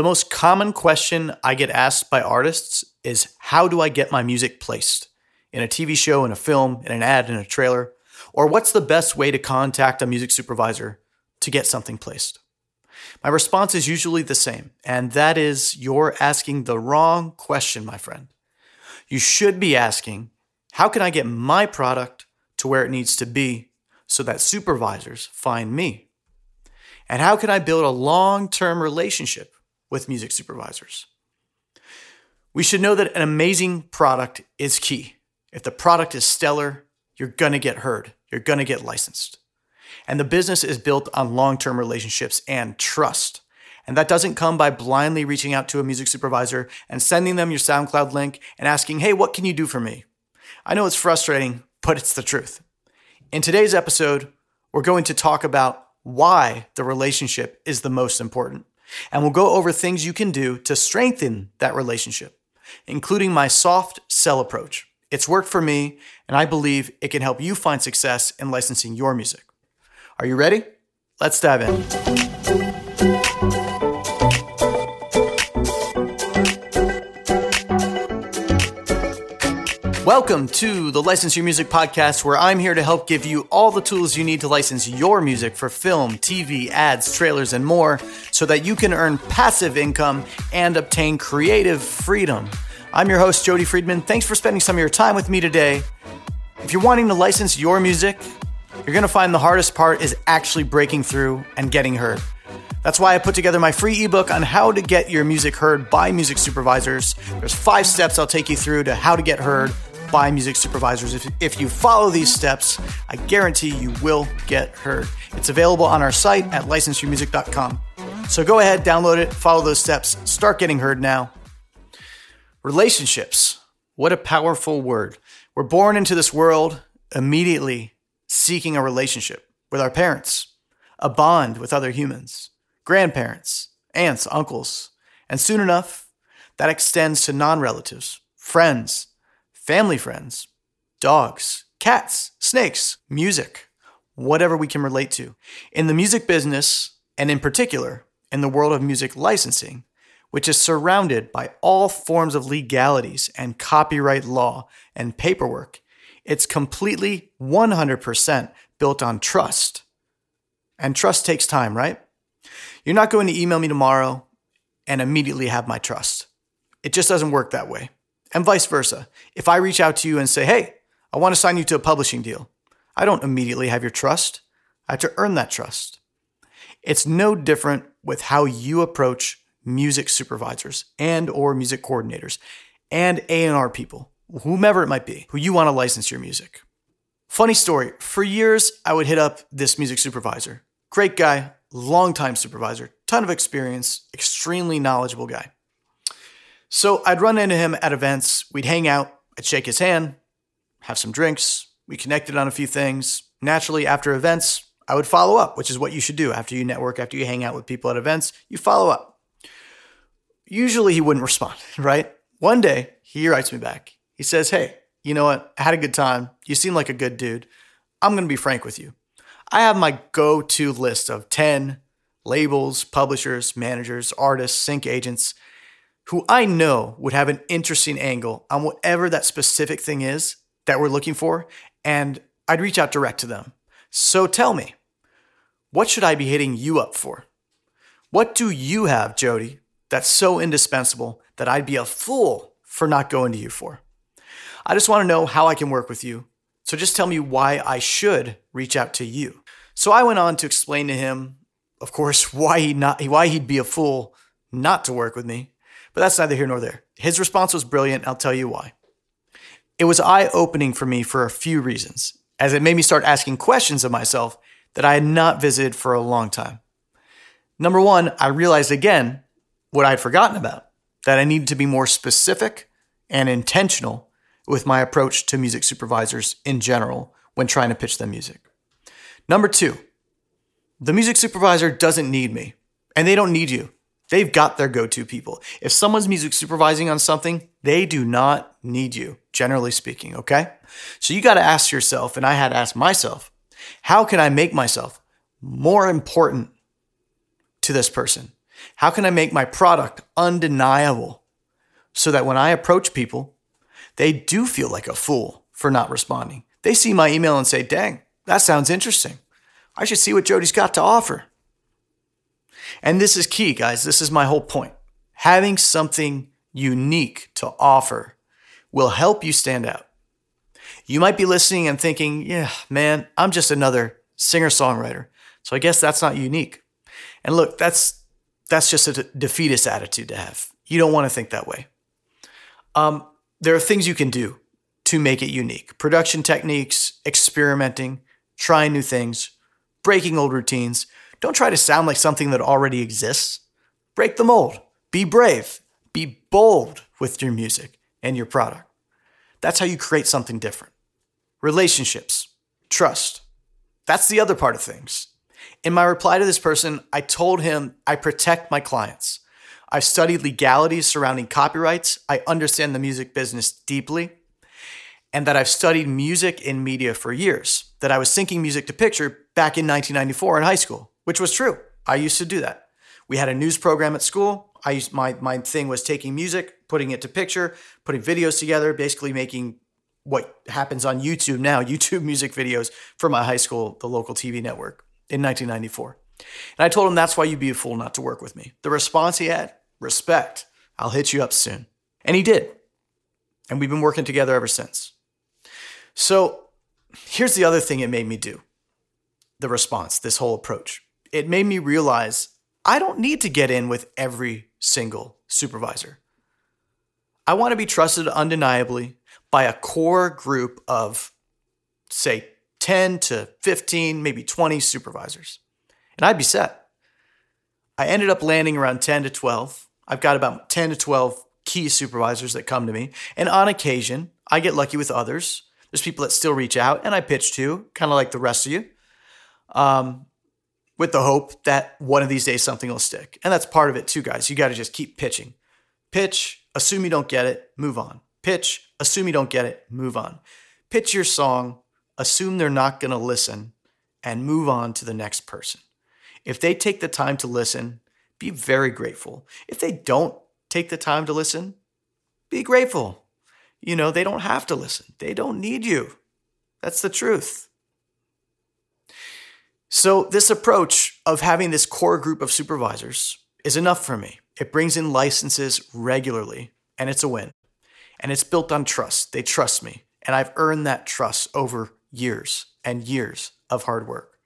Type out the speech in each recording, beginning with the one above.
The most common question I get asked by artists is how do I get my music placed? In a TV show, in a film, in an ad, in a trailer? Or what's the best way to contact a music supervisor to get something placed? My response is usually the same, and that is you're asking the wrong question, my friend. You should be asking, how can I get my product to where it needs to be so that supervisors find me? And how can I build a long term relationship with music supervisors? We should know that an amazing product is key. If the product is stellar, you're going to get heard, you're going to get licensed. And the business is built on long term relationships and trust. And that doesn't come by blindly reaching out to a music supervisor and sending them your SoundCloud link and asking, hey, what can you do for me? I know it's frustrating, but it's the truth. In today's episode, we're going to talk about why the relationship is the most important. And we'll go over things you can do to strengthen that relationship, including my soft sell approach. It's worked for me, and I believe it can help you find success in licensing your music. Are you ready? Let's dive in. Welcome to the License Your Music podcast, where I'm here to help give you all the tools you need to license your music for film, TV, ads, trailers, and more so that you can earn passive income and obtain creative freedom. I'm your host, Jody Friedman. Thanks for spending some of your time with me today. If you're wanting to license your music, you're going to find the hardest part is actually breaking through and getting heard. That's why I put together my free ebook on how to get your music heard by music supervisors. There's five steps I'll take you through to how to get heard by music supervisors. If, if you follow these steps, I guarantee you will get heard. It's available on our site at licenseyourmusic.com. So go ahead, download it, follow those steps, start getting heard now. Relationships. What a powerful word. We're born into this world immediately seeking a relationship with our parents, a bond with other humans, grandparents, aunts, uncles, and soon enough, that extends to non relatives, friends, family friends, dogs, cats, snakes, music, whatever we can relate to. In the music business, and in particular, in the world of music licensing, which is surrounded by all forms of legalities and copyright law and paperwork. It's completely 100% built on trust. And trust takes time, right? You're not going to email me tomorrow and immediately have my trust. It just doesn't work that way. And vice versa. If I reach out to you and say, hey, I want to sign you to a publishing deal, I don't immediately have your trust. I have to earn that trust. It's no different with how you approach music supervisors and or music coordinators and A&R people, whomever it might be, who you want to license your music. Funny story, for years I would hit up this music supervisor. Great guy, longtime supervisor, ton of experience, extremely knowledgeable guy. So I'd run into him at events, we'd hang out, I'd shake his hand, have some drinks, we connected on a few things. Naturally, after events, I would follow up, which is what you should do after you network, after you hang out with people at events, you follow up. Usually he wouldn't respond, right? One day he writes me back. He says, Hey, you know what? I had a good time. You seem like a good dude. I'm going to be frank with you. I have my go to list of 10 labels, publishers, managers, artists, sync agents who I know would have an interesting angle on whatever that specific thing is that we're looking for. And I'd reach out direct to them. So tell me, what should I be hitting you up for? What do you have, Jody, that's so indispensable that I'd be a fool for not going to you for. I just want to know how I can work with you. So just tell me why I should reach out to you. So I went on to explain to him, of course, why he not why he'd be a fool not to work with me. But that's neither here nor there. His response was brilliant. I'll tell you why. It was eye-opening for me for a few reasons, as it made me start asking questions of myself that I had not visited for a long time. Number one, I realized again what I had forgotten about that I needed to be more specific and intentional with my approach to music supervisors in general when trying to pitch them music. Number two, the music supervisor doesn't need me, and they don't need you. They've got their go to people. If someone's music supervising on something, they do not need you, generally speaking, okay? So you got to ask yourself, and I had to ask myself, how can I make myself more important to this person? How can I make my product undeniable so that when I approach people, they do feel like a fool for not responding? They see my email and say, dang, that sounds interesting. I should see what Jody's got to offer. And this is key, guys. This is my whole point. Having something unique to offer will help you stand out. You might be listening and thinking, yeah, man, I'm just another singer songwriter. So I guess that's not unique. And look, that's that's just a defeatist attitude to have. You don't want to think that way. Um, there are things you can do to make it unique production techniques, experimenting, trying new things, breaking old routines. Don't try to sound like something that already exists. Break the mold. Be brave. Be bold with your music and your product. That's how you create something different. Relationships, trust. That's the other part of things. In my reply to this person, I told him I protect my clients. I've studied legalities surrounding copyrights. I understand the music business deeply, and that I've studied music in media for years. That I was syncing music to picture back in 1994 in high school, which was true. I used to do that. We had a news program at school. I used my my thing was taking music, putting it to picture, putting videos together, basically making what happens on YouTube now, YouTube music videos for my high school, the local TV network in 1994. And I told him that's why you'd be a fool not to work with me. The response he had, respect. I'll hit you up soon. And he did. And we've been working together ever since. So here's the other thing it made me do the response, this whole approach. It made me realize I don't need to get in with every single supervisor. I want to be trusted undeniably by a core group of, say, 10 to 15, maybe 20 supervisors. And I'd be set. I ended up landing around 10 to 12. I've got about 10 to 12 key supervisors that come to me. And on occasion, I get lucky with others. There's people that still reach out and I pitch to, kind of like the rest of you, um, with the hope that one of these days something will stick. And that's part of it too, guys. You got to just keep pitching. Pitch, assume you don't get it, move on. Pitch, assume you don't get it, move on. Pitch your song, assume they're not going to listen, and move on to the next person. If they take the time to listen, be very grateful. If they don't take the time to listen, be grateful. You know, they don't have to listen, they don't need you. That's the truth. So, this approach of having this core group of supervisors is enough for me. It brings in licenses regularly, and it's a win. And it's built on trust. They trust me, and I've earned that trust over years and years of hard work.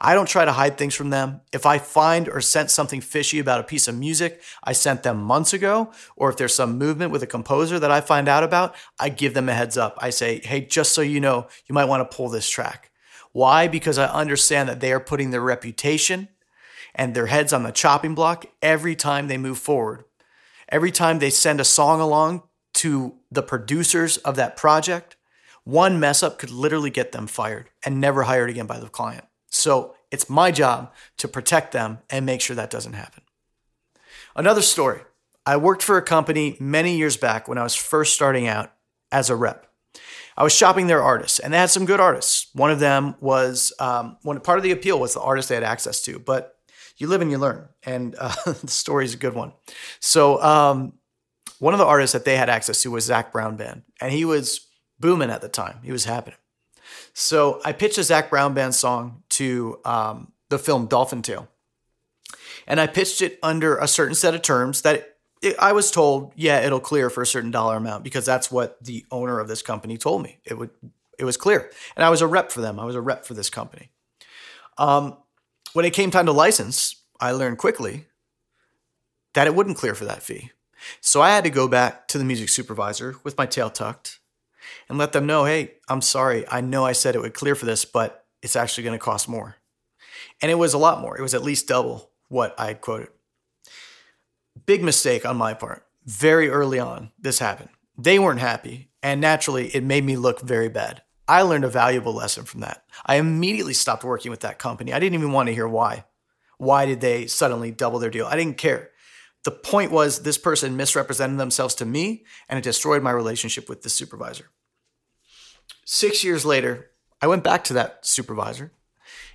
I don't try to hide things from them. If I find or sense something fishy about a piece of music I sent them months ago, or if there's some movement with a composer that I find out about, I give them a heads up. I say, hey, just so you know, you might want to pull this track. Why? Because I understand that they are putting their reputation and their heads on the chopping block every time they move forward. Every time they send a song along to the producers of that project, one mess up could literally get them fired and never hired again by the client. So it's my job to protect them and make sure that doesn't happen. Another story I worked for a company many years back when I was first starting out as a rep. I was shopping their artists, and they had some good artists. One of them was um, one part of the appeal was the artist they had access to. But you live and you learn, and uh, the story is a good one. So um, one of the artists that they had access to was Zac Brown Band, and he was booming at the time. He was happening. So I pitched a Zac Brown Band song to um, the film Dolphin Tale. And I pitched it under a certain set of terms that it, I was told, yeah, it'll clear for a certain dollar amount because that's what the owner of this company told me. It would, it was clear, and I was a rep for them. I was a rep for this company. Um, when it came time to license, I learned quickly that it wouldn't clear for that fee. So I had to go back to the music supervisor with my tail tucked and let them know, hey, I'm sorry. I know I said it would clear for this, but it's actually going to cost more. And it was a lot more. It was at least double what I quoted. Big mistake on my part. Very early on, this happened. They weren't happy, and naturally, it made me look very bad. I learned a valuable lesson from that. I immediately stopped working with that company. I didn't even want to hear why. Why did they suddenly double their deal? I didn't care. The point was, this person misrepresented themselves to me, and it destroyed my relationship with the supervisor. Six years later, I went back to that supervisor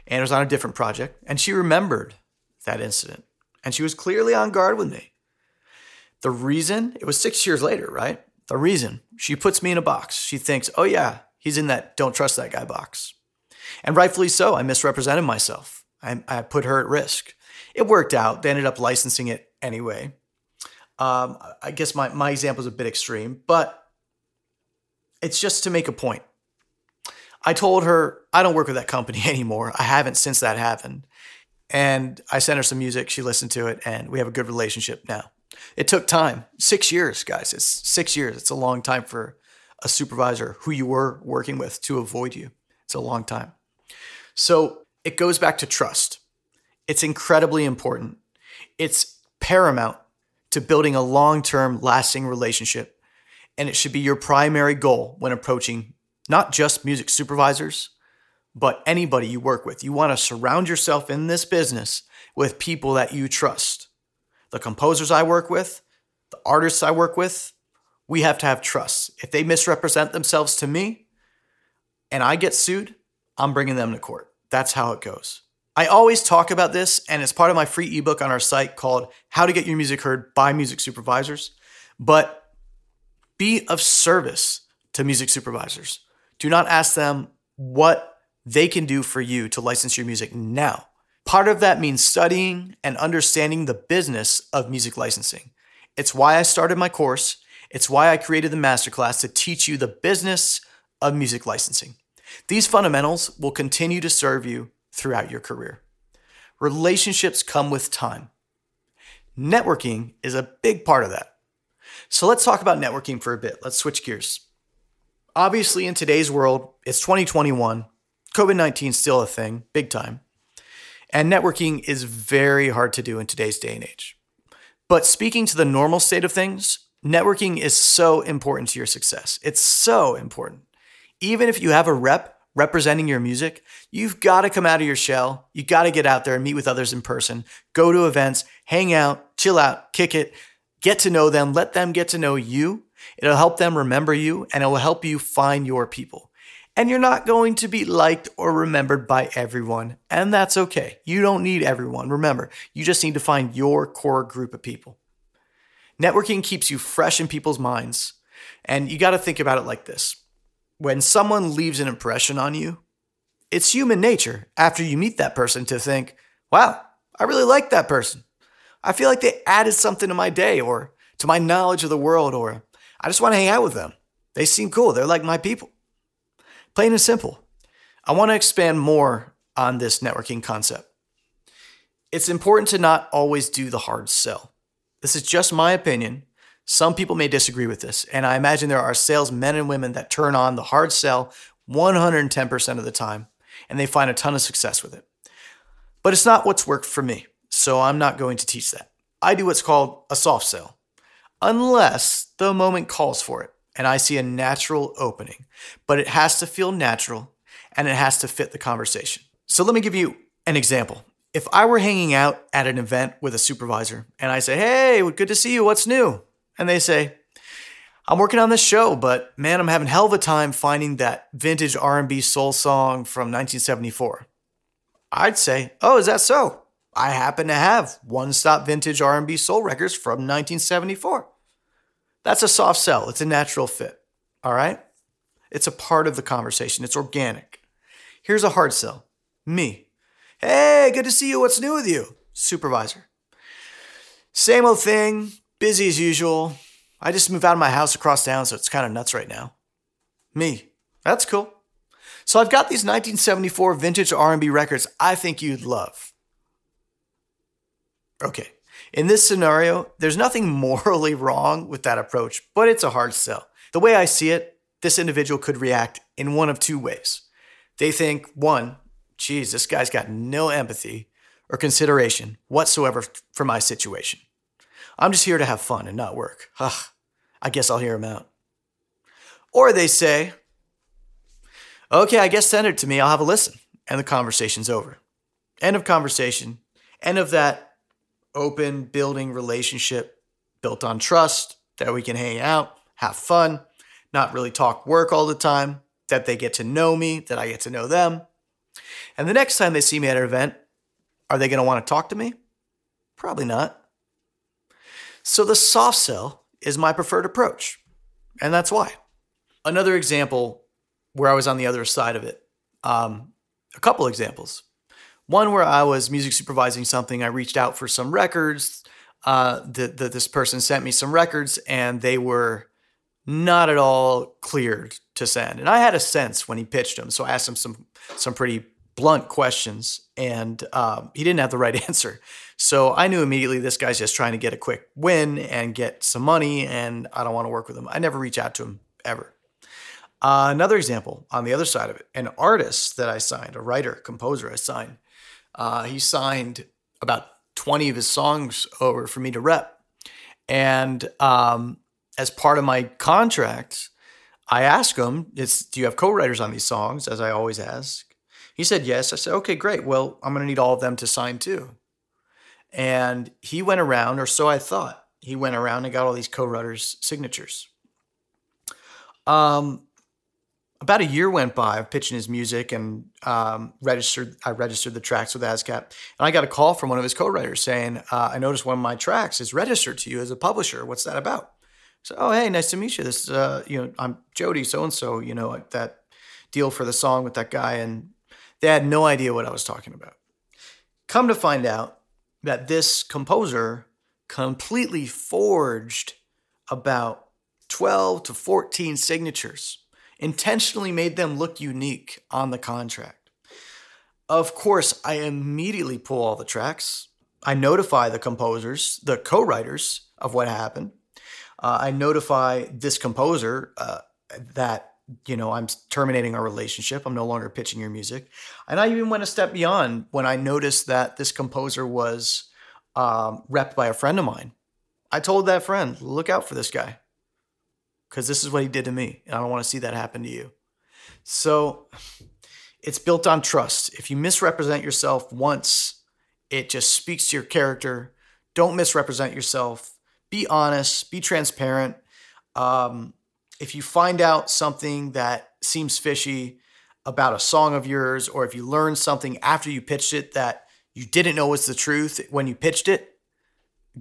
and it was on a different project. And she remembered that incident. And she was clearly on guard with me. The reason, it was six years later, right? The reason she puts me in a box. She thinks, oh, yeah, he's in that don't trust that guy box. And rightfully so, I misrepresented myself. I, I put her at risk. It worked out. They ended up licensing it anyway. Um, I guess my, my example is a bit extreme, but it's just to make a point. I told her, I don't work with that company anymore. I haven't since that happened. And I sent her some music. She listened to it, and we have a good relationship now. It took time six years, guys. It's six years. It's a long time for a supervisor who you were working with to avoid you. It's a long time. So it goes back to trust. It's incredibly important. It's paramount to building a long term, lasting relationship. And it should be your primary goal when approaching not just music supervisors, but anybody you work with. You want to surround yourself in this business with people that you trust. The composers I work with, the artists I work with, we have to have trust. If they misrepresent themselves to me and I get sued, I'm bringing them to court. That's how it goes. I always talk about this, and it's part of my free ebook on our site called How to Get Your Music Heard by Music Supervisors. But be of service to music supervisors. Do not ask them what they can do for you to license your music now. Part of that means studying and understanding the business of music licensing. It's why I started my course. It's why I created the masterclass to teach you the business of music licensing. These fundamentals will continue to serve you throughout your career. Relationships come with time. Networking is a big part of that. So let's talk about networking for a bit. Let's switch gears. Obviously, in today's world, it's 2021. COVID 19 is still a thing, big time. And networking is very hard to do in today's day and age. But speaking to the normal state of things, networking is so important to your success. It's so important. Even if you have a rep representing your music, you've got to come out of your shell. You got to get out there and meet with others in person, go to events, hang out, chill out, kick it, get to know them, let them get to know you. It'll help them remember you and it will help you find your people. And you're not going to be liked or remembered by everyone, and that's okay. You don't need everyone. Remember, you just need to find your core group of people. Networking keeps you fresh in people's minds, and you got to think about it like this when someone leaves an impression on you, it's human nature after you meet that person to think, wow, I really like that person. I feel like they added something to my day or to my knowledge of the world, or I just want to hang out with them. They seem cool. They're like my people. Plain and simple. I want to expand more on this networking concept. It's important to not always do the hard sell. This is just my opinion, some people may disagree with this, and I imagine there are salesmen and women that turn on the hard sell 110% of the time, and they find a ton of success with it. But it's not what's worked for me, so I'm not going to teach that. I do what's called a soft sell, unless the moment calls for it and I see a natural opening. But it has to feel natural and it has to fit the conversation. So let me give you an example. If I were hanging out at an event with a supervisor and I say, Hey, good to see you, what's new? and they say, I'm working on this show, but man, I'm having hell of a time finding that vintage R&B soul song from 1974. I'd say, "Oh, is that so? I happen to have one-stop vintage R&B soul records from 1974." That's a soft sell. It's a natural fit. All right? It's a part of the conversation. It's organic. Here's a hard sell. Me. Hey, good to see you. What's new with you? Supervisor. Same old thing, Busy as usual. I just moved out of my house across town, so it's kind of nuts right now. Me. That's cool. So I've got these 1974 vintage R&B records I think you'd love. Okay. In this scenario, there's nothing morally wrong with that approach, but it's a hard sell. The way I see it, this individual could react in one of two ways. They think, one, geez, this guy's got no empathy or consideration whatsoever for my situation. I'm just here to have fun and not work. Ugh, I guess I'll hear him out. Or they say, okay, I guess send it to me. I'll have a listen. And the conversation's over. End of conversation. End of that open building relationship built on trust that we can hang out, have fun, not really talk work all the time, that they get to know me, that I get to know them. And the next time they see me at an event, are they going to want to talk to me? Probably not. So the soft sell is my preferred approach, and that's why. Another example where I was on the other side of it, um, a couple examples. One where I was music supervising something, I reached out for some records. Uh, that this person sent me some records, and they were not at all cleared to send. And I had a sense when he pitched them, so I asked him some some pretty blunt questions, and um, he didn't have the right answer. So I knew immediately this guy's just trying to get a quick win and get some money, and I don't want to work with him. I never reach out to him ever. Uh, another example on the other side of it, an artist that I signed, a writer, composer I signed. Uh, he signed about 20 of his songs over for me to rep. And um, as part of my contract, I asked him, "Do you have co-writers on these songs?" As I always ask. He said yes. I said, "Okay, great. Well, I'm going to need all of them to sign too." And he went around, or so I thought. He went around and got all these co-writers' signatures. Um, about a year went by of pitching his music and um, registered. I registered the tracks with ASCAP, and I got a call from one of his co-writers saying, uh, "I noticed one of my tracks is registered to you as a publisher. What's that about?" So, oh, hey, nice to meet you. This, uh, you know, I'm Jody, so and so. You know, that deal for the song with that guy, and they had no idea what I was talking about. Come to find out that this composer completely forged about 12 to 14 signatures, intentionally made them look unique on the contract. Of course, I immediately pull all the tracks. I notify the composers, the co writers of what happened uh, I notify this composer uh, that you know I'm terminating our relationship. I'm no longer pitching your music, and I even went a step beyond when I noticed that this composer was um, repped by a friend of mine. I told that friend, look out for this guy, because this is what he did to me, and I don't want to see that happen to you. So it's built on trust. If you misrepresent yourself once, it just speaks to your character. Don't misrepresent yourself be honest, be transparent. Um, if you find out something that seems fishy about a song of yours, or if you learn something after you pitched it that you didn't know was the truth when you pitched it,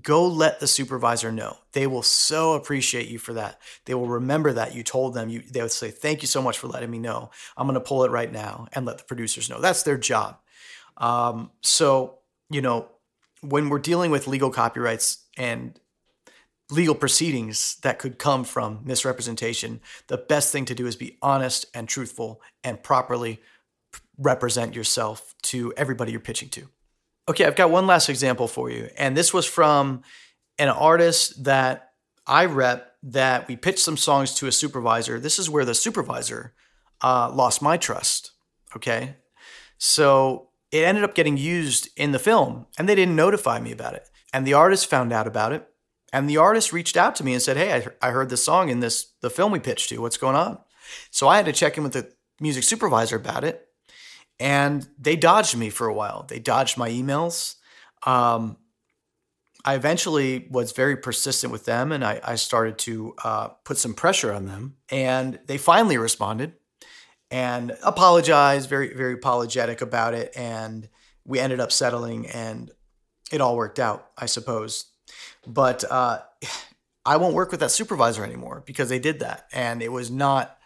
go let the supervisor know. They will so appreciate you for that. They will remember that you told them. You, they would say, "Thank you so much for letting me know. I'm going to pull it right now and let the producers know." That's their job. Um, so you know, when we're dealing with legal copyrights and legal proceedings that could come from misrepresentation, the best thing to do is be honest and truthful and properly represent yourself to everybody you're pitching to. Okay, I've got one last example for you. And this was from an artist that I rep that we pitched some songs to a supervisor. This is where the supervisor uh, lost my trust. Okay. So it ended up getting used in the film and they didn't notify me about it. And the artist found out about it and the artist reached out to me and said, "Hey, I, I heard this song in this the film we pitched to. What's going on?" So I had to check in with the music supervisor about it, and they dodged me for a while. They dodged my emails. Um, I eventually was very persistent with them, and I, I started to uh, put some pressure on them. And they finally responded and apologized, very very apologetic about it, and we ended up settling, and it all worked out, I suppose. But uh, I won't work with that supervisor anymore because they did that, and it was not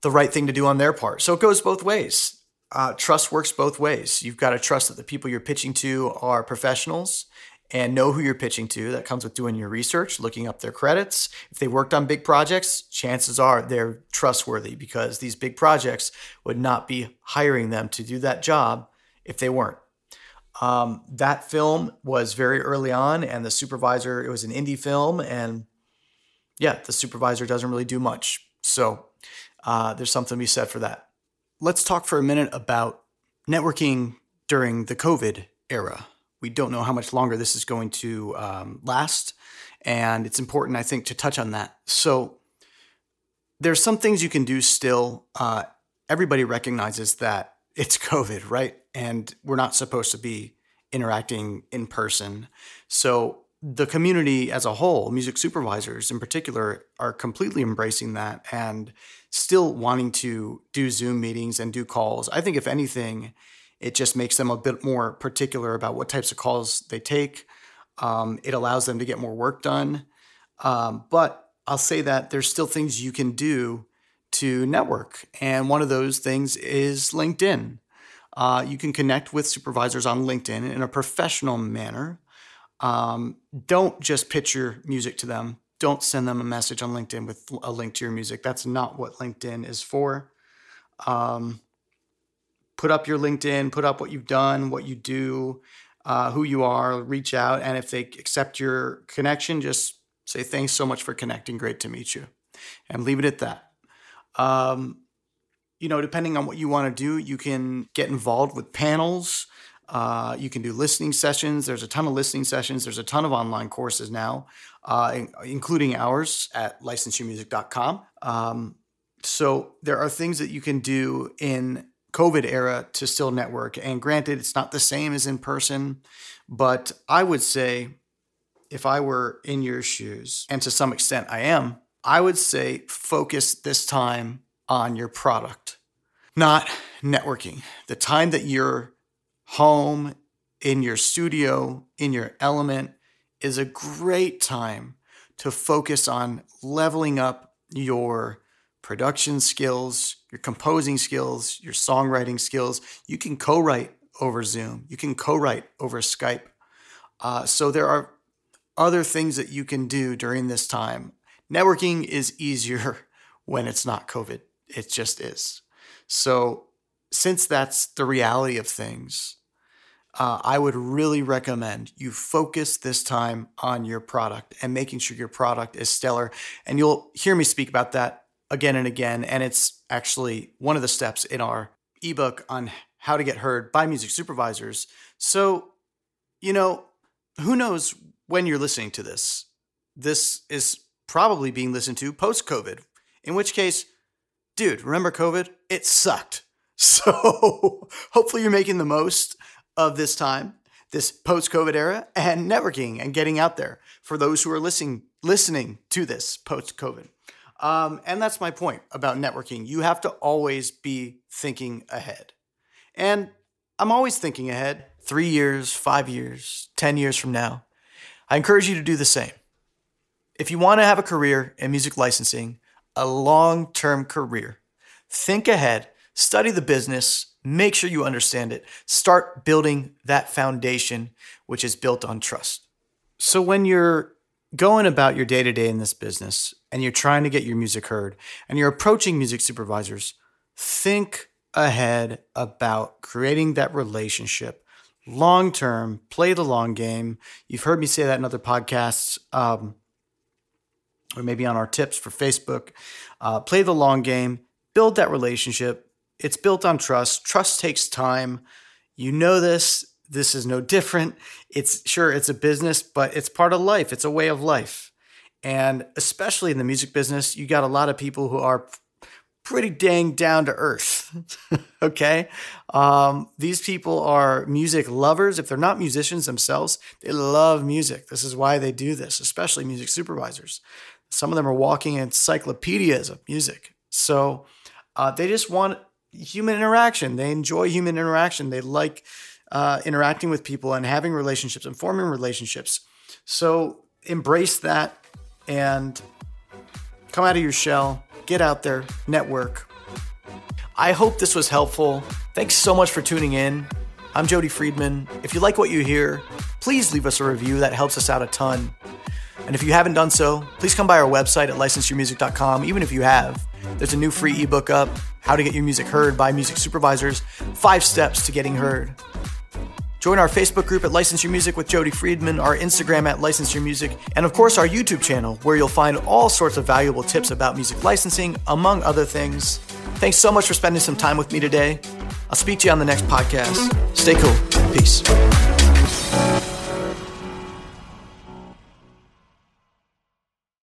the right thing to do on their part. So it goes both ways. Uh, trust works both ways. You've got to trust that the people you're pitching to are professionals and know who you're pitching to. That comes with doing your research, looking up their credits. If they worked on big projects, chances are they're trustworthy because these big projects would not be hiring them to do that job if they weren't. Um, that film was very early on, and the supervisor, it was an indie film, and yeah, the supervisor doesn't really do much. So uh, there's something to be said for that. Let's talk for a minute about networking during the COVID era. We don't know how much longer this is going to um, last, and it's important, I think, to touch on that. So there's some things you can do still. Uh, everybody recognizes that it's COVID, right? And we're not supposed to be interacting in person. So the community as a whole, music supervisors in particular, are completely embracing that and still wanting to do Zoom meetings and do calls. I think, if anything, It just makes them a bit more particular about what types of calls they take. Um, it allows them to get more work done. Um, but I'll say that there's still things you can do to network. And one of those things is LinkedIn. Uh, you can connect with supervisors on LinkedIn in a professional manner. Um, don't just pitch your music to them. Don't send them a message on LinkedIn with a link to your music. That's not what LinkedIn is for. Um, put up your LinkedIn, put up what you've done, what you do, uh, who you are, reach out. And if they accept your connection, just say, thanks so much for connecting. Great to meet you. And leave it at that. Um, you know, depending on what you want to do, you can get involved with panels. Uh, you can do listening sessions. There's a ton of listening sessions. There's a ton of online courses now, uh, including ours at licenseyourmusic.com. Um, so there are things that you can do in COVID era to still network. And granted, it's not the same as in person, but I would say if I were in your shoes, and to some extent I am, I would say focus this time on your product, not networking. The time that you're home, in your studio, in your element, is a great time to focus on leveling up your production skills, your composing skills, your songwriting skills. You can co write over Zoom, you can co write over Skype. Uh, so there are other things that you can do during this time. Networking is easier when it's not COVID. It just is. So, since that's the reality of things, uh, I would really recommend you focus this time on your product and making sure your product is stellar. And you'll hear me speak about that again and again. And it's actually one of the steps in our ebook on how to get heard by music supervisors. So, you know, who knows when you're listening to this? This is probably being listened to post COVID, in which case, dude, remember COVID? It sucked. So hopefully you're making the most of this time, this post COVID era, and networking and getting out there for those who are listening listening to this post COVID. Um, and that's my point about networking. You have to always be thinking ahead. And I'm always thinking ahead three years, five years, 10 years from now. I encourage you to do the same. If you want to have a career in music licensing, a long term career, think ahead, study the business, make sure you understand it, start building that foundation, which is built on trust. So when you're going about your day to day in this business and you're trying to get your music heard and you're approaching music supervisors, think ahead about creating that relationship long term, play the long game. You've heard me say that in other podcasts. Um, or maybe on our tips for Facebook. Uh, play the long game, build that relationship. It's built on trust. Trust takes time. You know this. This is no different. It's sure it's a business, but it's part of life. It's a way of life. And especially in the music business, you got a lot of people who are pretty dang down to earth. okay. Um, these people are music lovers. If they're not musicians themselves, they love music. This is why they do this, especially music supervisors. Some of them are walking encyclopedias of music. So uh, they just want human interaction. They enjoy human interaction. They like uh, interacting with people and having relationships and forming relationships. So embrace that and come out of your shell, get out there, network. I hope this was helpful. Thanks so much for tuning in. I'm Jody Friedman. If you like what you hear, please leave us a review. That helps us out a ton. And if you haven't done so, please come by our website at licenseyourmusic.com. Even if you have, there's a new free ebook up How to Get Your Music Heard by Music Supervisors Five Steps to Getting Heard. Join our Facebook group at License Your Music with Jody Friedman, our Instagram at License Your Music, and of course our YouTube channel where you'll find all sorts of valuable tips about music licensing, among other things. Thanks so much for spending some time with me today. I'll speak to you on the next podcast. Stay cool. Peace.